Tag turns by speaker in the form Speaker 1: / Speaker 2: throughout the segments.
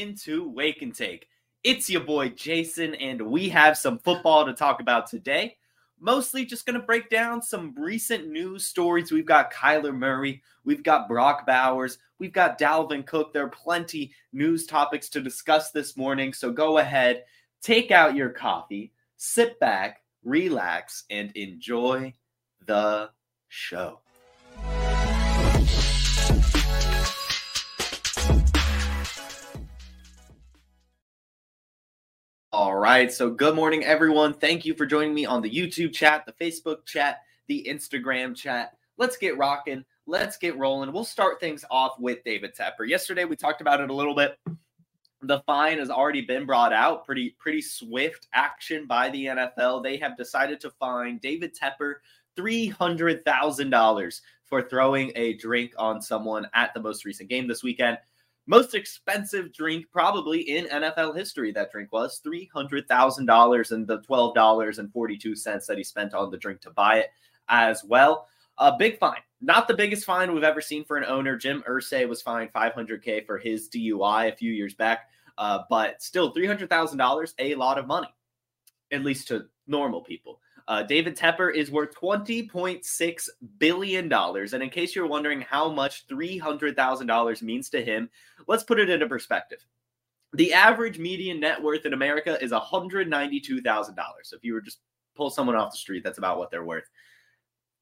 Speaker 1: into Wake and Take. It's your boy Jason, and we have some football to talk about today. Mostly just going to break down some recent news stories. We've got Kyler Murray, we've got Brock Bowers, we've got Dalvin Cook. There are plenty news topics to discuss this morning. So go ahead, take out your coffee, sit back, relax, and enjoy the show. Right. So, good morning, everyone. Thank you for joining me on the YouTube chat, the Facebook chat, the Instagram chat. Let's get rocking. Let's get rolling. We'll start things off with David Tepper. Yesterday, we talked about it a little bit. The fine has already been brought out. Pretty, pretty swift action by the NFL. They have decided to fine David Tepper $300,000 for throwing a drink on someone at the most recent game this weekend. Most expensive drink probably in NFL history. That drink was $300,000 and the $12.42 that he spent on the drink to buy it as well. A big fine. Not the biggest fine we've ever seen for an owner. Jim Irsay was fined 500K for his DUI a few years back, uh, but still $300,000, a lot of money, at least to normal people. Uh, David Tepper is worth $20.6 billion. And in case you're wondering how much $300,000 means to him, let's put it into perspective. The average median net worth in America is $192,000. So if you were just pull someone off the street, that's about what they're worth.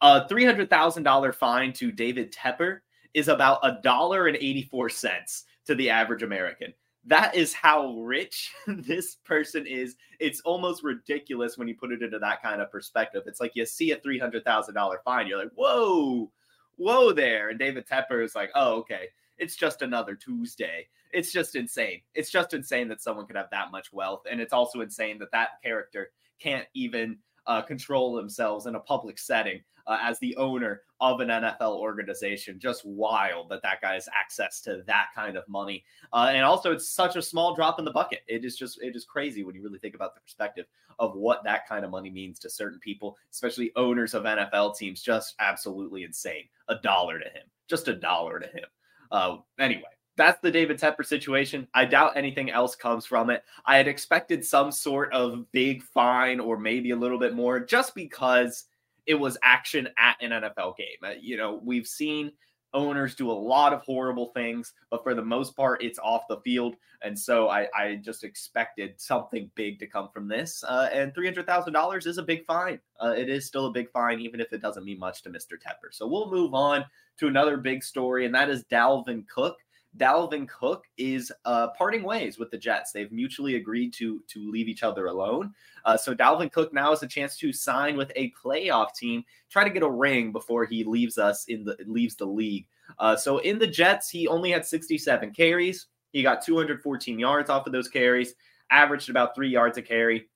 Speaker 1: A $300,000 fine to David Tepper is about a dollar and 84 cents to the average American that is how rich this person is. It's almost ridiculous when you put it into that kind of perspective. It's like you see a $300,000 fine, you're like, whoa, whoa there. And David Tepper is like, oh, okay, it's just another Tuesday. It's just insane. It's just insane that someone could have that much wealth. And it's also insane that that character can't even uh, control themselves in a public setting uh, as the owner of an NFL organization. Just wild that that guy has access to that kind of money. Uh, and also, it's such a small drop in the bucket. It is just, it is crazy when you really think about the perspective of what that kind of money means to certain people, especially owners of NFL teams. Just absolutely insane. A dollar to him, just a dollar to him. Uh, anyway, that's the David Tepper situation. I doubt anything else comes from it. I had expected some sort of big fine or maybe a little bit more just because it was action at an NFL game. Uh, you know, we've seen owners do a lot of horrible things, but for the most part, it's off the field. And so I, I just expected something big to come from this. Uh, and $300,000 is a big fine. Uh, it is still a big fine, even if it doesn't mean much to Mr. Tepper. So we'll move on to another big story, and that is Dalvin Cook. Dalvin Cook is uh, parting ways with the Jets. They've mutually agreed to to leave each other alone. Uh, so Dalvin Cook now has a chance to sign with a playoff team, try to get a ring before he leaves us in the leaves the league. Uh, so in the Jets, he only had 67 carries. He got 214 yards off of those carries, averaged about three yards a carry.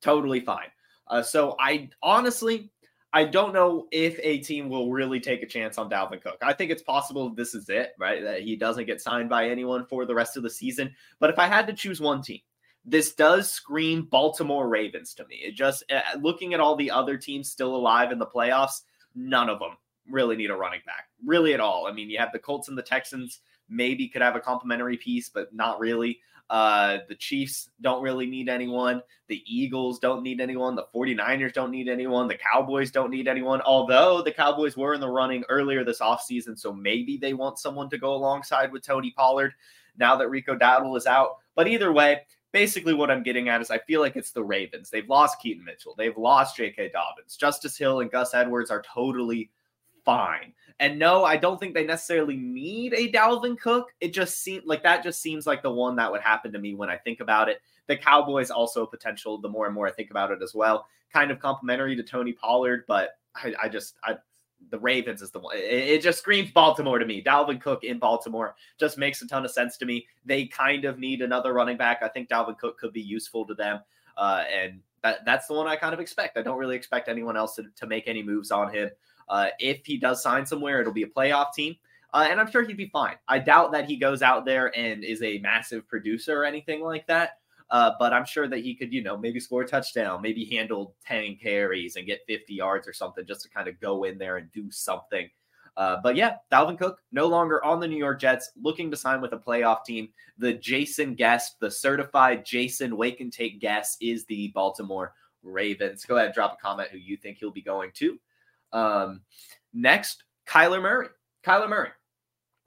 Speaker 1: Totally fine. Uh, so I honestly I don't know if a team will really take a chance on Dalvin Cook. I think it's possible this is it, right? That he doesn't get signed by anyone for the rest of the season. But if I had to choose one team, this does scream Baltimore Ravens to me. It just uh, looking at all the other teams still alive in the playoffs, none of them really need a running back, really at all. I mean, you have the Colts and the Texans maybe could have a complementary piece, but not really. Uh, the Chiefs don't really need anyone. The Eagles don't need anyone. The 49ers don't need anyone. The Cowboys don't need anyone. Although the Cowboys were in the running earlier this offseason, so maybe they want someone to go alongside with Tony Pollard now that Rico Dowdle is out. But either way, basically what I'm getting at is I feel like it's the Ravens. They've lost Keaton Mitchell. They've lost J.K. Dobbins. Justice Hill and Gus Edwards are totally fine. And no, I don't think they necessarily need a Dalvin Cook. It just seems like that just seems like the one that would happen to me when I think about it. The Cowboys also potential, the more and more I think about it as well, kind of complementary to Tony Pollard, but I, I just I the Ravens is the one. It, it, just screams Baltimore to me. Dalvin Cook in Baltimore just makes a ton of sense to me. They kind of need another running back. I think Dalvin Cook could be useful to them, uh, and that that's the one I kind of expect. I don't really expect anyone else to, to make any moves on him. Uh, if he does sign somewhere, it'll be a playoff team. Uh, and I'm sure he'd be fine. I doubt that he goes out there and is a massive producer or anything like that. Uh, but I'm sure that he could, you know, maybe score a touchdown, maybe handle 10 carries and get 50 yards or something just to kind of go in there and do something. Uh, but yeah, Dalvin Cook no longer on the New York Jets, looking to sign with a playoff team. The Jason guest, the certified Jason Wake and Take guest, is the Baltimore Ravens. Go ahead drop a comment who you think he'll be going to. Um, next, Kyler Murray. Kyler Murray.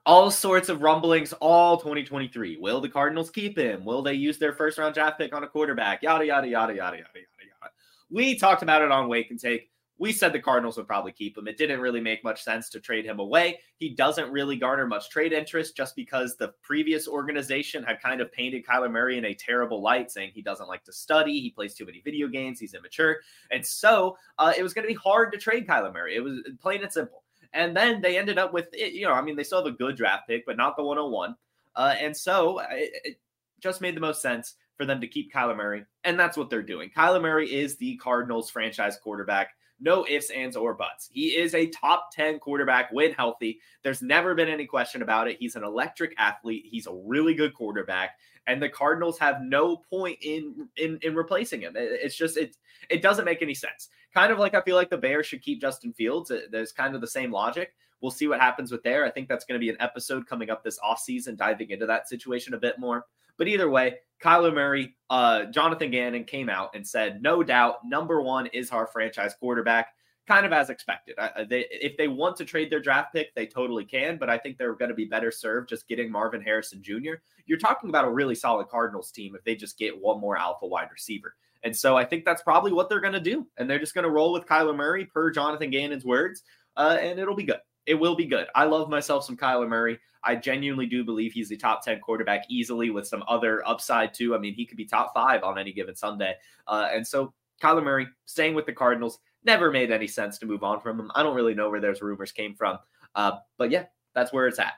Speaker 1: All sorts of rumblings all 2023. Will the Cardinals keep him? Will they use their first round draft pick on a quarterback? Yada, yada, yada, yada, yada, yada, yada. We talked about it on Wake and Take. We said the Cardinals would probably keep him. It didn't really make much sense to trade him away. He doesn't really garner much trade interest just because the previous organization had kind of painted Kyler Murray in a terrible light, saying he doesn't like to study, he plays too many video games, he's immature. And so uh, it was going to be hard to trade Kyler Murray. It was plain and simple. And then they ended up with, you know, I mean, they still have a good draft pick, but not the 101. Uh, and so it, it just made the most sense for them to keep Kyler Murray. And that's what they're doing. Kyler Murray is the Cardinals franchise quarterback. No ifs, ands, or buts. He is a top 10 quarterback when healthy. There's never been any question about it. He's an electric athlete. He's a really good quarterback. And the Cardinals have no point in in, in replacing him. It's just it it doesn't make any sense. Kind of like I feel like the Bears should keep Justin Fields. There's kind of the same logic. We'll see what happens with there. I think that's going to be an episode coming up this offseason, diving into that situation a bit more. But either way, Kyler Murray, uh, Jonathan Gannon came out and said, no doubt, number one is our franchise quarterback, kind of as expected. I, they, if they want to trade their draft pick, they totally can, but I think they're going to be better served just getting Marvin Harrison Jr. You're talking about a really solid Cardinals team if they just get one more alpha wide receiver. And so I think that's probably what they're going to do. And they're just going to roll with Kyler Murray, per Jonathan Gannon's words, uh, and it'll be good it will be good. I love myself some Kyler Murray. I genuinely do believe he's the top 10 quarterback easily with some other upside too. I mean, he could be top five on any given Sunday. Uh, and so Kyler Murray staying with the Cardinals never made any sense to move on from him. I don't really know where those rumors came from. Uh, but yeah, that's where it's at.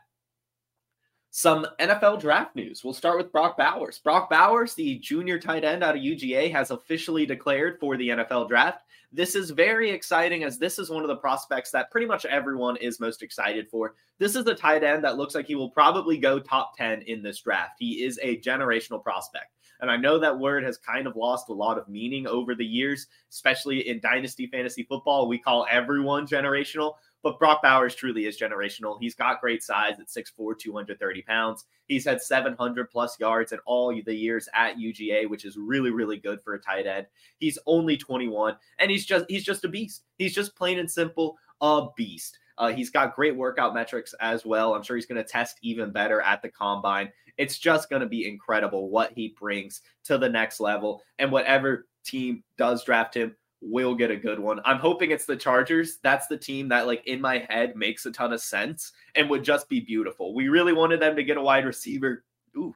Speaker 1: Some NFL draft news. We'll start with Brock Bowers. Brock Bowers, the junior tight end out of UGA, has officially declared for the NFL draft. This is very exciting as this is one of the prospects that pretty much everyone is most excited for. This is the tight end that looks like he will probably go top 10 in this draft. He is a generational prospect. And I know that word has kind of lost a lot of meaning over the years, especially in dynasty fantasy football. We call everyone generational, but Brock Bowers truly is generational. He's got great size at 6'4, 230 pounds. He's had 700 plus yards in all the years at UGA, which is really, really good for a tight end. He's only 21, and he's just he's just a beast. He's just plain and simple a beast. Uh, he's got great workout metrics as well. I'm sure he's going to test even better at the combine. It's just going to be incredible what he brings to the next level. And whatever team does draft him, will get a good one. I'm hoping it's the Chargers. That's the team that, like, in my head makes a ton of sense and would just be beautiful. We really wanted them to get a wide receiver. Ooh,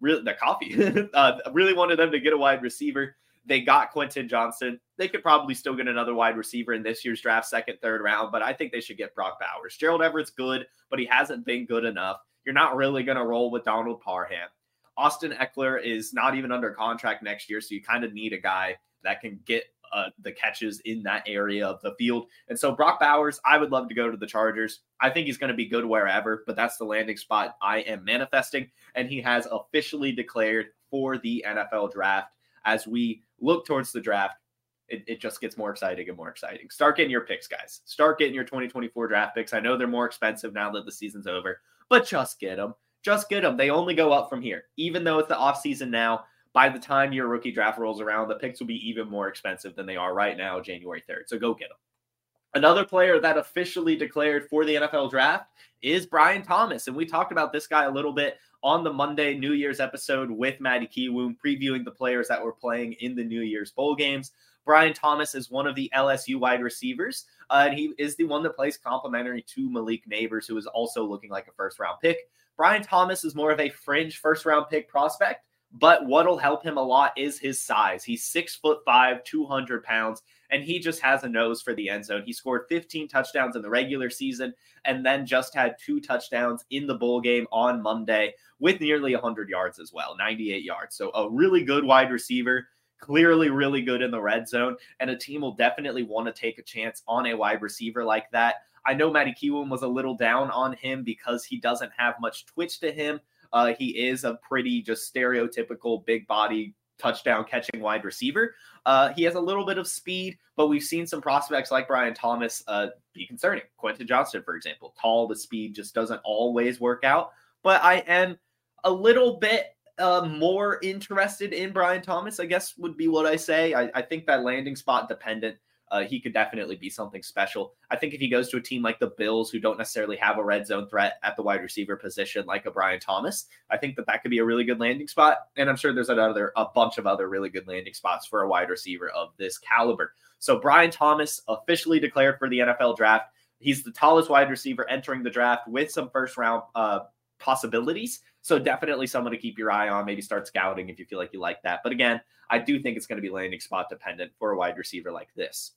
Speaker 1: really, the coffee. uh, really wanted them to get a wide receiver. They got Quentin Johnston. They could probably still get another wide receiver in this year's draft, second, third round, but I think they should get Brock Bowers. Gerald Everett's good, but he hasn't been good enough. You're not really going to roll with Donald Parham. Austin Ekeler is not even under contract next year, so you kind of need a guy that can get uh, the catches in that area of the field. And so Brock Bowers, I would love to go to the Chargers. I think he's going to be good wherever, but that's the landing spot I am manifesting. And he has officially declared for the NFL draft. As we look towards the draft, it, it just gets more exciting and more exciting. Start getting your picks, guys. Start getting your 2024 draft picks. I know they're more expensive now that the season's over, but just get them. Just get them. They only go up from here. Even though it's the offseason now, by the time your rookie draft rolls around, the picks will be even more expensive than they are right now, January 3rd. So go get them. Another player that officially declared for the NFL draft is Brian Thomas. And we talked about this guy a little bit on the Monday New Year's episode with Maddie Kiwoom, previewing the players that were playing in the New Year's bowl games. Brian Thomas is one of the LSU wide receivers, uh, and he is the one that plays complementary to Malik Nabers, who is also looking like a first round pick. Brian Thomas is more of a fringe first round pick prospect. But what'll help him a lot is his size. He's six foot five, 200 pounds, and he just has a nose for the end zone. He scored 15 touchdowns in the regular season and then just had two touchdowns in the bowl game on Monday with nearly 100 yards as well, 98 yards. So a really good wide receiver clearly really good in the red zone, and a team will definitely want to take a chance on a wide receiver like that. I know Matty Kiwoom was a little down on him because he doesn't have much twitch to him. Uh, he is a pretty just stereotypical big body touchdown catching wide receiver. Uh, he has a little bit of speed, but we've seen some prospects like Brian Thomas uh, be concerning. Quentin Johnston, for example, tall, the speed just doesn't always work out. But I am a little bit uh, more interested in Brian Thomas, I guess would be what I say. I, I think that landing spot dependent uh, he could definitely be something special. I think if he goes to a team like the Bills, who don't necessarily have a red zone threat at the wide receiver position, like a Brian Thomas, I think that that could be a really good landing spot. And I'm sure there's another a bunch of other really good landing spots for a wide receiver of this caliber. So Brian Thomas officially declared for the NFL draft. He's the tallest wide receiver entering the draft with some first round uh, possibilities. So definitely someone to keep your eye on. Maybe start scouting if you feel like you like that. But again, I do think it's going to be landing spot dependent for a wide receiver like this.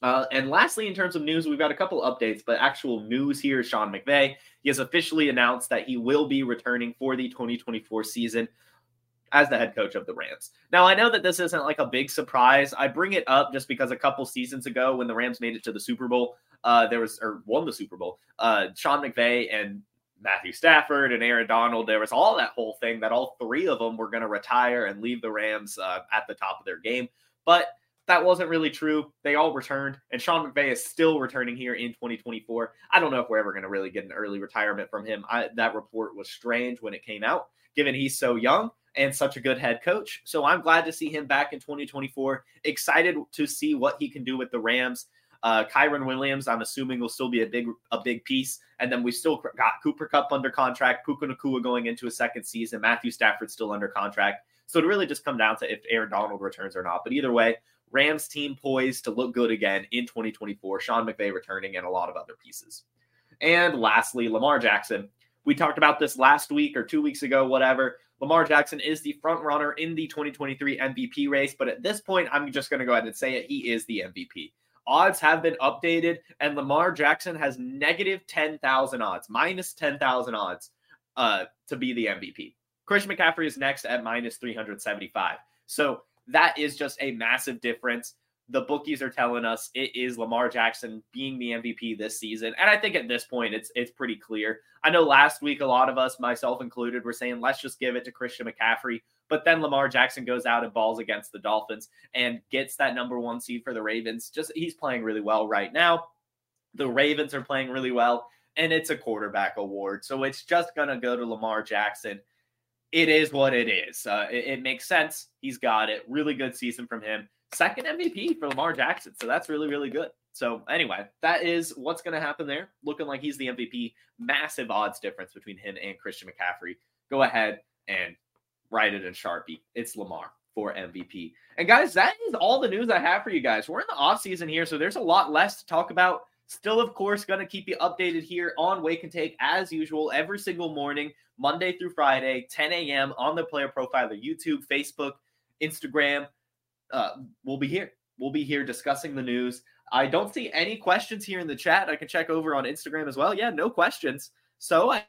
Speaker 1: Uh, and lastly, in terms of news, we've got a couple updates, but actual news here is Sean McVay. He has officially announced that he will be returning for the 2024 season as the head coach of the Rams. Now, I know that this isn't like a big surprise. I bring it up just because a couple seasons ago, when the Rams made it to the Super Bowl, uh, there was or won the Super Bowl. Uh, Sean McVay and Matthew Stafford and Aaron Donald. There was all that whole thing that all three of them were going to retire and leave the Rams uh, at the top of their game. But that wasn't really true. They all returned, and Sean McVay is still returning here in 2024. I don't know if we're ever going to really get an early retirement from him. I, that report was strange when it came out, given he's so young and such a good head coach. So I'm glad to see him back in 2024. Excited to see what he can do with the Rams. Uh, Kyren Williams, I'm assuming, will still be a big a big piece. And then we still got Cooper Kupp under contract, Puka Nacua going into a second season, Matthew Stafford still under contract. So it really just come down to if Aaron Donald returns or not. But either way, Rams team poised to look good again in 2024. Sean McVay returning and a lot of other pieces. And lastly, Lamar Jackson. We talked about this last week or two weeks ago, whatever. Lamar Jackson is the front runner in the 2023 MVP race, but at this point, I'm just going to go ahead and say it. He is the MVP odds have been updated, and Lamar Jackson has negative 10,000 odds, minus 10,000 odds uh, to be the MVP. Christian McCaffrey is next at minus 375. So that is just a massive difference. The bookies are telling us it is Lamar Jackson being the MVP this season. And I think at this point it's it's pretty clear. I know last week a lot of us, myself included, were saying let's just give it to Christian McCaffrey. But then Lamar Jackson goes out and balls against the Dolphins and gets that number one seed for the Ravens. Just he's playing really well right now. The Ravens are playing really well, and it's a quarterback award. So it's just going to go to Lamar Jackson. It is what it is. Uh, it, it makes sense. He's got it. Really good season from him. Second MVP for Lamar Jackson. So that's really, really good. So anyway, that is what's going to happen there. Looking like he's the MVP. Massive odds difference between him and Christian McCaffrey. Go ahead and write it in Sharpie. It's Lamar for MVP. And guys, that is all the news I have for you guys. We're in the off season here, so there's a lot less to talk about. Still, of course, going to keep you updated here on Wake and Take as usual every single morning, Monday through Friday, 10 a.m. on the Player Profiler YouTube, Facebook, Instagram. Uh, we'll be here. We'll be here discussing the news. I don't see any questions here in the chat. I can check over on Instagram as well. Yeah, no questions. So I,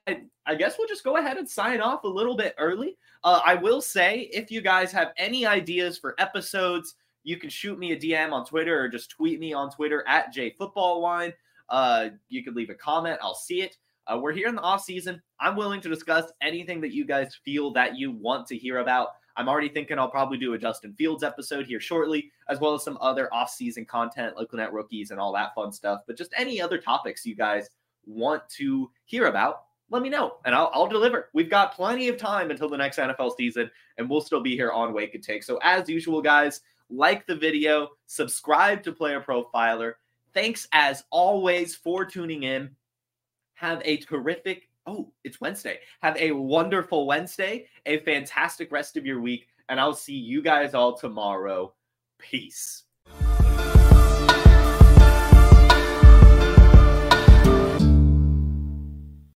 Speaker 1: I guess we'll just go ahead and sign off a little bit early. Uh, I will say, if you guys have any ideas for episodes, you can shoot me a DM on Twitter or just tweet me on Twitter at JFootballWine. Uh, you can leave a comment. I'll see it. Uh, we're here in the off season. I'm willing to discuss anything that you guys feel that you want to hear about. I'm already thinking I'll probably do a Justin Fields episode here shortly, as well as some other off-season content, looking at rookies and all that fun stuff. But just any other topics you guys want to hear about, let me know and I'll, I'll, deliver. We've got plenty of time until the next NFL season, and we'll still be here on Wake and Take. So, as usual, guys, like the video, subscribe to Player Profiler. Thanks as always for tuning in. Have a terrific, oh, it's Wednesday. Have a wonderful Wednesday, a fantastic rest of your week, and I'll see you guys all tomorrow. Peace.